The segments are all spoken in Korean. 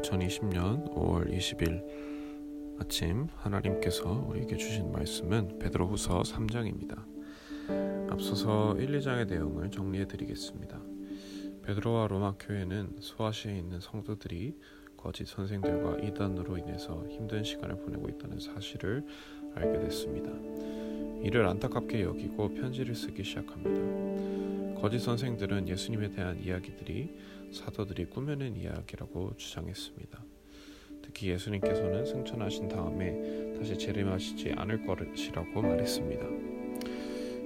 2020년 5월 20일 아침 하나님께서 우리에게 주신 말씀은 베드로후서 3장입니다. 앞서서 1, 2장의 내용을 정리해 드리겠습니다. 베드로와 로마 교회는 소아시아에 있는 성도들이 거짓 선생들과 이단으로 인해서 힘든 시간을 보내고 있다는 사실을 알게 됐습니다. 이를 안타깝게 여기고 편지를 쓰기 시작합니다. 거짓 선생들은 예수님에 대한 이야기들이 사도들이 꾸며낸 이야기라고 주장했습니다. 특히 예수님께서는 승천하신 다음에 다시 재림하시지 않을 것이라고 말했습니다.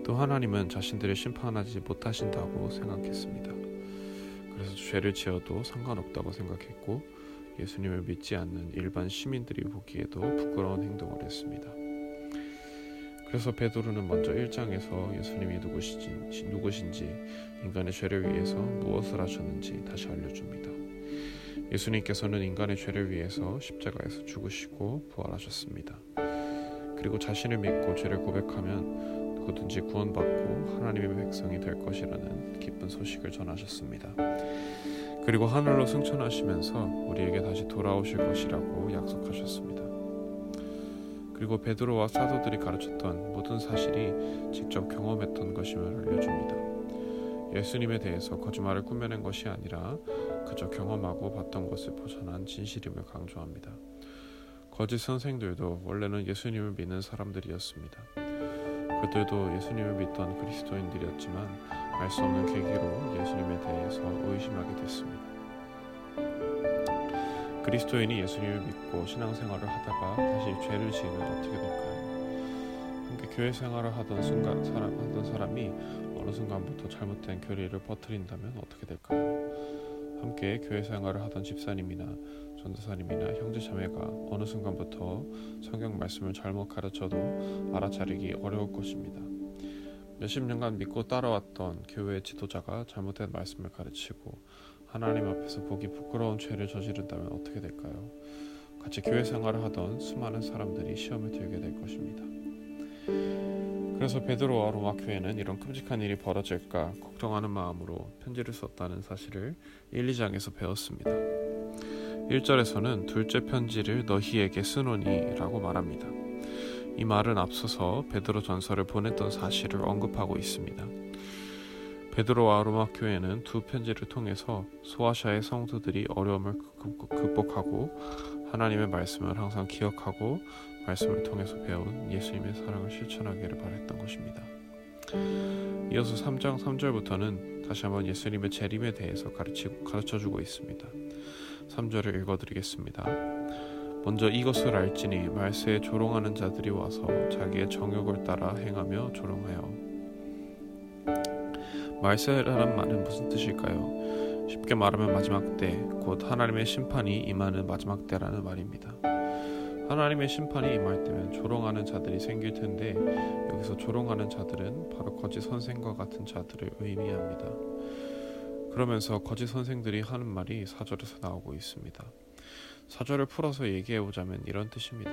또 하나님은 자신들을 심판하지 못하신다고 생각했습니다. 그래서 죄를 지어도 상관없다고 생각했고 예수님을 믿지 않는 일반 시민들이 보기에도 부끄러운 행동을 했습니다. 그래서 베드로는 먼저 1장에서 예수님이 누구신지, 누구신지 인간의 죄를 위해서 무엇을 하셨는지 다시 알려줍니다. 예수님께서는 인간의 죄를 위해서 십자가에서 죽으시고 부활하셨습니다. 그리고 자신을 믿고 죄를 고백하면 누구든지 구원받고 하나님의 백성이 될 것이라는 기쁜 소식을 전하셨습니다. 그리고 하늘로 승천하시면서 우리에게 다시 돌아오실 것이라고 약속하셨습니다. 그리고 베드로와 사도들이 가르쳤던 모든 사실이 직접 경험했던 것임을 알려줍니다. 예수님에 대해서 거짓말을 꾸며낸 것이 아니라 그저 경험하고 봤던 것을 보전한 진실임을 강조합니다. 거짓 선생들도 원래는 예수님을 믿는 사람들이었습니다. 그들도 예수님을 믿던 그리스도인들이었지만 알 수 없는 계기로 예수님에 대해서 의심하게 됐습니다. 그리스도인이 예수님을 믿고 신앙생활을 하다가 다시 죄를 지으면 어떻게 될까요? 함께 교회 생활을 하던 순간 사람 하던 사람이 어느 순간부터 잘못된 교리를 퍼뜨린다면 어떻게 될까요? 함께 교회 생활을 하던 집사님이나 전도사님이나 형제 자매가 어느 순간부터 성경 말씀을 잘못 가르쳐도 알아차리기 어려울 것입니다. 몇십 년간 믿고 따라왔던 교회 지도자가 잘못된 말씀을 가르치고 하나님 앞에서 보기 부끄러운 죄를 저지른다면 어떻게 될까요? 같이 교회 생활을 하던 수많은 사람들이 시험에 들게 될 것입니다. 그래서 베드로와 로마 교회는 이런 끔찍한 일이 벌어질까 걱정하는 마음으로 편지를 썼다는 사실을 1, 2장에서 배웠습니다. 1절에서는 둘째 편지를 너희에게 쓰노니라고 말합니다. 이 말은 앞서서 베드로 전서를 보냈던 사실을 언급하고 있습니다. 베드로와 로마 교회는 두 편지를 통해서 소아시아의 성도들이 어려움을 극복하고 하나님의 말씀을 항상 기억하고 말씀을 통해서 배운 예수님의 사랑을 실천하기를 바랬던 것입니다. 이어서 3장 3절부터는 다시 한번 예수님의 재림에 대해서 가르치고 가르쳐 주고 있습니다. 3절을 읽어 드리겠습니다. 먼저 이것을 알지니 말세에 조롱하는 자들이 와서 자기의 정욕을 따라 행하며 조롱하여 말세라는 말은 무슨 뜻일까요? 쉽게 말하면 마지막 때, 곧 하나님의 심판이 임하는 마지막 때라는 말입니다. 하나님의 심판이 임할 때면 조롱하는 자들이 생길 텐데 여기서 조롱하는 자들은 바로 거짓 선생과 같은 자들을 의미합니다. 그러면서 거짓 선생들이 하는 말이 사절에서 나오고 있습니다. 사절을 풀어서 얘기해 보자면 이런 뜻입니다.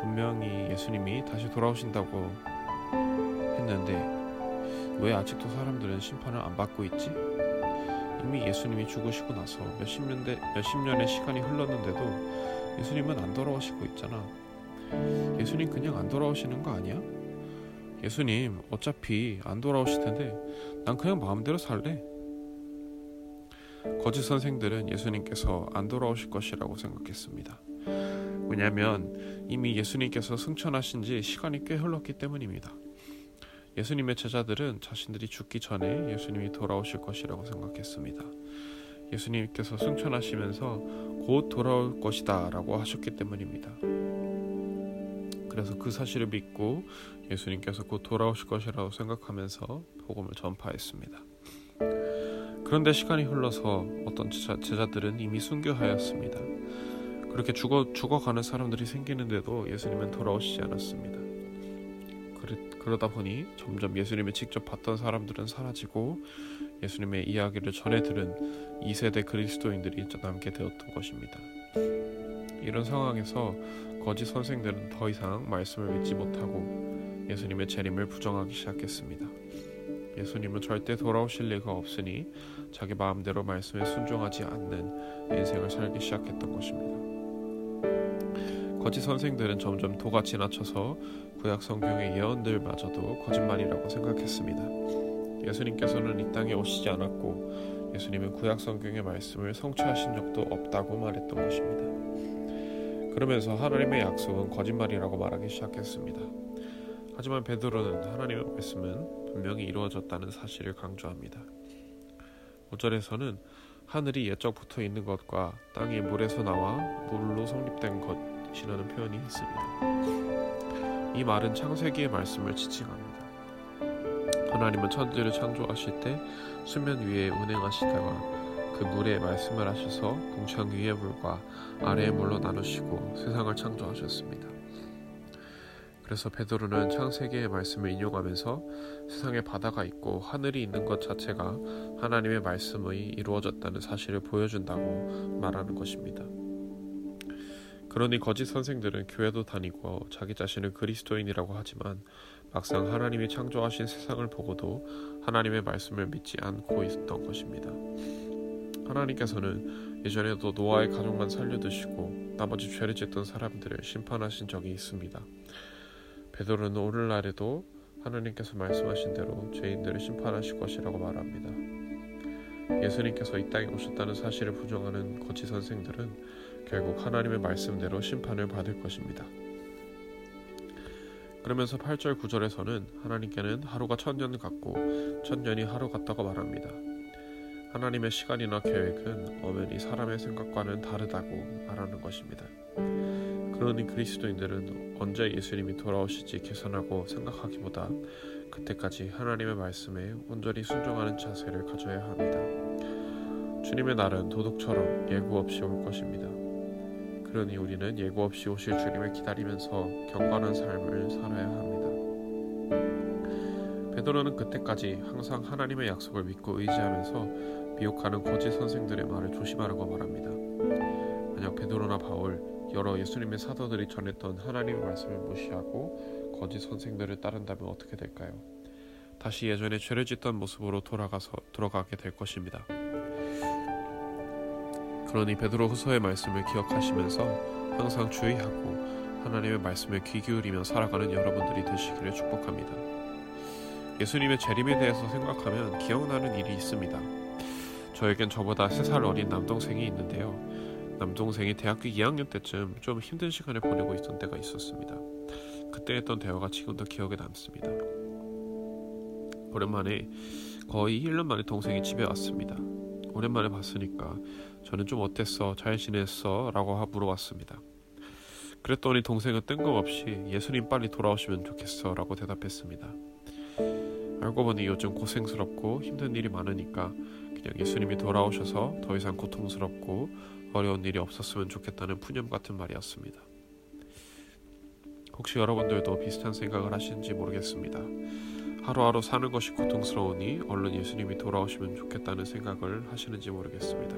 분명히 예수님이 다시 돌아오신다고 했는데 왜 아직도 사람들은 심판을 안 받고 있지? 이미 예수님이 죽으시고 나서 몇십 년대 몇십 년의 시간이 흘렀는데도 예수님은 안 돌아오시고 있잖아. 예수님 그냥 안 돌아오시는 거 아니야? 예수님 어차피 안 돌아오실 텐데 난 그냥 마음대로 살래. 거짓 선생들은 예수님께서 안 돌아오실 것이라고 생각했습니다. 왜냐하면 이미 예수님께서 승천하신 지 시간이 꽤 흘렀기 때문입니다. 예수님의 제자들은 자신들이 죽기 전에 예수님이 돌아오실 것이라고 생각했습니다. 예수님께서 승천하시면서 곧 돌아올 것이다 라고 하셨기 때문입니다. 그래서 그 사실을 믿고 예수님께서 곧 돌아오실 것이라고 생각하면서 복음을 전파했습니다. 그런데 시간이 흘러서 어떤 제자, 제자들은 이미 순교하였습니다. 그렇게 죽어, 죽어가는 사람들이 생기는데도 예수님은 돌아오시지 않았습니다. 그러다 보니 점점 예수님을 직접 봤던 사람들은 사라지고 예수님의 이야기를 전해 들은 2세대 그리스도인들이 남게 되었던 것입니다. 이런 상황에서 거짓 선생들은 더 이상 말씀을 믿지 못하고 예수님의 재림을 부정하기 시작했습니다. 예수님은 절대 돌아오실 리가 없으니 자기 마음대로 말씀에 순종하지 않는 인생을 살기 시작했던 것입니다. 거짓 선생들은 점점 도가 지나쳐서 구약 성경의 예언들마저도 거짓말이라고 생각했습니다. 예수님께서는 이 땅에 오시지 않았고 예수님은 구약 성경의 말씀을 성취하신 적도 없다고 말했던 것입니다. 그러면서 하나님의 약속은 거짓말이라고 말하기 시작했습니다. 하지만 베드로는 하나님의 말씀은 분명히 이루어졌다는 사실을 강조합니다. 5절에서는 하늘이 예적 붙어 있는 것과 땅이 물에서 나와 물로 성립된 것이라는 표현이 있습니다. 이 말은 창세기의 말씀을 지칭합니다. 하나님은 천지를 창조하실 때 수면 위에 운행하시다가 그 물에 말씀을 하셔서 궁창 위의 물과 아래의 물로 나누시고 세상을 창조하셨습니다. 그래서 베드로는 창세기의 말씀을 인용하면서 세상에 바다가 있고 하늘이 있는 것 자체가 하나님의 말씀의 이루어졌다는 사실을 보여준다고 말하는 것입니다. 그러니 거짓 선생들은 교회도 다니고 자기 자신을 그리스도인이라고 하지만 막상 하나님이 창조하신 세상을 보고도 하나님의 말씀을 믿지 않고 있었던 것입니다. 하나님께서는 예전에도 노아의 가족만 살려두시고 나머지 죄를 짓던 사람들을 심판하신 적이 있습니다. 베드로는 오늘날에도 하나님께서 말씀하신 대로 죄인들을 심판하실 것이라고 말합니다. 예수님께서 이 땅에 오셨다는 사실을 부정하는 거치 선생들은 결국 하나님의 말씀대로 심판을 받을 것입니다. 그러면서 8절 9절에서는 하나님께는 하루가 천년 같고 천년이 하루 같다고 말합니다. 하나님의 시간이나 계획은 엄연히 사람의 생각과는 다르다고 말하는 것입니다. 그러니 그리스도인들은 언제 예수님이 돌아오실지 계산하고 생각하기보다 그때까지 하나님의 말씀에 온전히 순종하는 자세를 가져야 합니다. 주님의 날은 도둑처럼 예고 없이 올 것입니다. 그러니 우리는 예고 없이 오실 주님을 기다리면서 경건한 삶을 살아야 합니다. 베드로는 그때까지 항상 하나님의 약속을 믿고 의지하면서 미혹하는 거짓 선생들의 말을 조심하라고 말합니다. 만약 베드로나 바울 여러 예수님의 사도들이 전했던 하나님의 말씀을 무시하고 거짓 선생들을 따른다면 어떻게 될까요? 다시 예전에 죄를 짓던 모습으로 돌아가서 돌아가게 될 것입니다. 그러니 베드로 후서의 말씀을 기억하시면서 항상 주의하고 하나님의 말씀에 귀 기울이며 살아가는 여러분들이 되시기를 축복합니다. 예수님의 재림에 대해서 생각하면 기억나는 일이 있습니다. 저에겐 저보다 3살 어린 남동생이 있는데요. 남동생이 대학교 2학년 때쯤 좀 힘든 시간을 보내고 있던 때가 있었습니다. 그때 했던 대화가 지금도 기억에 남습니다. 오랜만에 거의 1년 만에 동생이 집에 왔습니다. 오랜만에 봤으니까 저는 좀 어땠어? 잘 지냈어? 라고 물어봤습니다. 그랬더니 동생은 뜬금없이 예수님 빨리 돌아오시면 좋겠어 라고 대답했습니다. 알고 보니 요즘 고생스럽고 힘든 일이 많으니까 그냥 예수님이 돌아오셔서 더 이상 고통스럽고 어려운 일이 없었으면 좋겠다는 푸념 같은 말이었습니다. 혹시 여러분들도 비슷한 생각을 하시는지 모르겠습니다. 하루하루 사는 것이 고통스러우니 얼른 예수님이 돌아오시면 좋겠다는 생각을 하시는지 모르겠습니다.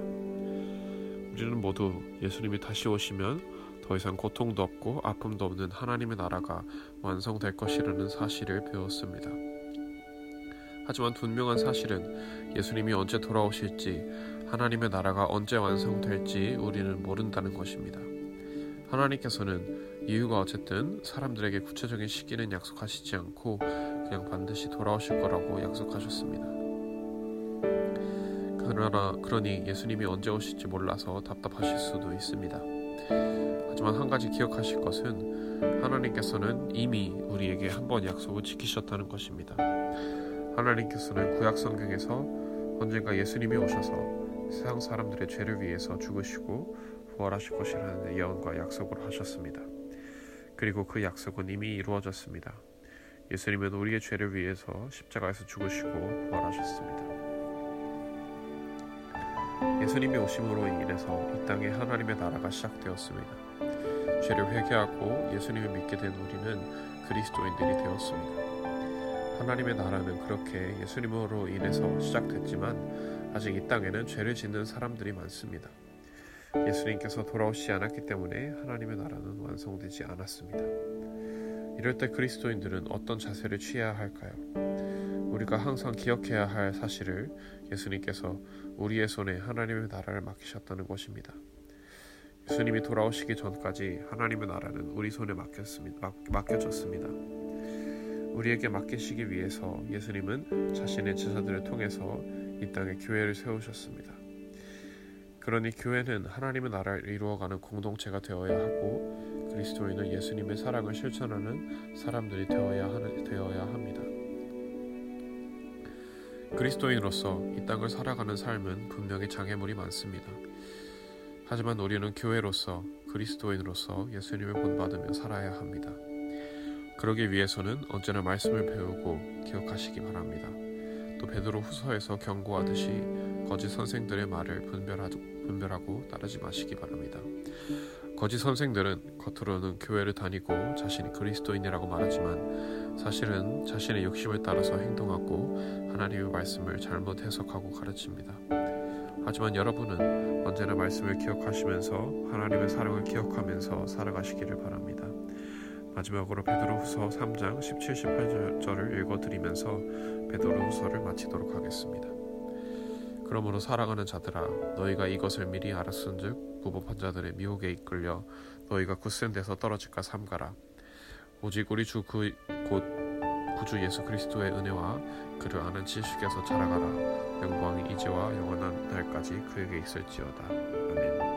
우리는 모두 예수님이 다시 오시면 더 이상 고통도 없고 아픔도 없는 하나님의 나라가 완성될 것이라는 사실을 배웠습니다. 하지만 분명한 사실은 예수님이 언제 돌아오실지 하나님의 나라가 언제 완성될지 우리는 모른다는 것입니다. 하나님께서는 이유가 어쨌든 사람들에게 구체적인 시기는 약속하시지 않고 그냥 반드시 돌아오실 거라고 약속하셨습니다. 그러나 그러니 예수님이 언제 오실지 몰라서 답답하실 수도 있습니다. 하지만 한 가지 기억하실 것은 하나님께서는 이미 우리에게 한 번 약속을 지키셨다는 것입니다. 하나님께서는 구약 성경에서 언젠가 예수님이 오셔서 세상 사람들의 죄를 위해서 죽으시고 부활하실 것이라는 예언과 약속을 하셨습니다. 그리고 그 약속은 이미 이루어졌습니다. 예수님은 우리의 죄를 위해서 십자가에서 죽으시고 부활하셨습니다. 예수님이 오심으로 인해서 이 땅에 하나님의 나라가 시작되었습니다. 죄를 회개하고 예수님을 믿게 된 우리는 그리스도인들이 되었습니다. 하나님의 나라는 그렇게 예수님으로 인해서 시작됐지만 아직 이 땅에는 죄를 짓는 사람들이 많습니다. 예수님께서 돌아오시지 않았기 때문에 하나님의 나라는 완성되지 않았습니다. 이럴 때 그리스도인들은 어떤 자세를 취해야 할까요? 우리가 항상 기억해야 할 사실을 예수님께서 우리의 손에 하나님의 나라를 맡기셨다는 것입니다. 예수님이 돌아오시기 전까지 하나님의 나라는 우리 손에 맡겼습니다. 맡겨졌습니다. 우리에게 맡기시기 위해서 예수님은 자신의 제자들을 통해서 이 땅에 교회를 세우셨습니다. 그러니 교회는 하나님의 나라를 이루어가는 공동체가 되어야 하고 그리스도인은 예수님의 사랑을 실천하는 사람들이 되어야, 하는, 되어야 합니다. 그리스도인으로서 이 땅을 살아가는 삶은 분명히 장애물이 많습니다. 하지만 우리는 교회로서 그리스도인으로서 예수님을 본받으며 살아야 합니다. 그러기 위해서는 언제나 말씀을 배우고 기억하시기 바랍니다. 또 베드로 후서에서 경고하듯이 거짓 선생들의 말을 분별하고, 분별하고 따르지 마시기 바랍니다. 거짓 선생들은 겉으로는 교회를 다니고 자신이 그리스도인이라고 말하지만 사실은 자신의 욕심을 따라서 행동하고 하나님의 말씀을 잘못 해석하고 가르칩니다. 하지만 여러분은 언제나 말씀을 기억하시면서 하나님의 사랑을 기억하면서 살아가시기를 바랍니다. 마지막으로 베드로후서 3장 17, 18절을 읽어드리면서 베드로후서를 마치도록 하겠습니다. 그러므로 사랑하는 자들아 너희가 이것을 미리 알았은즉 부법한 자들의 미혹에 이끌려 너희가 굳센 데서 떨어질까 삼가라. 오직 우리 주 그 곧 구주 예수 그리스도의 은혜와 그를 아는 지식에서 자라가라. 영광이 이제와 영원한 날까지 그에게 있을지어다. 아멘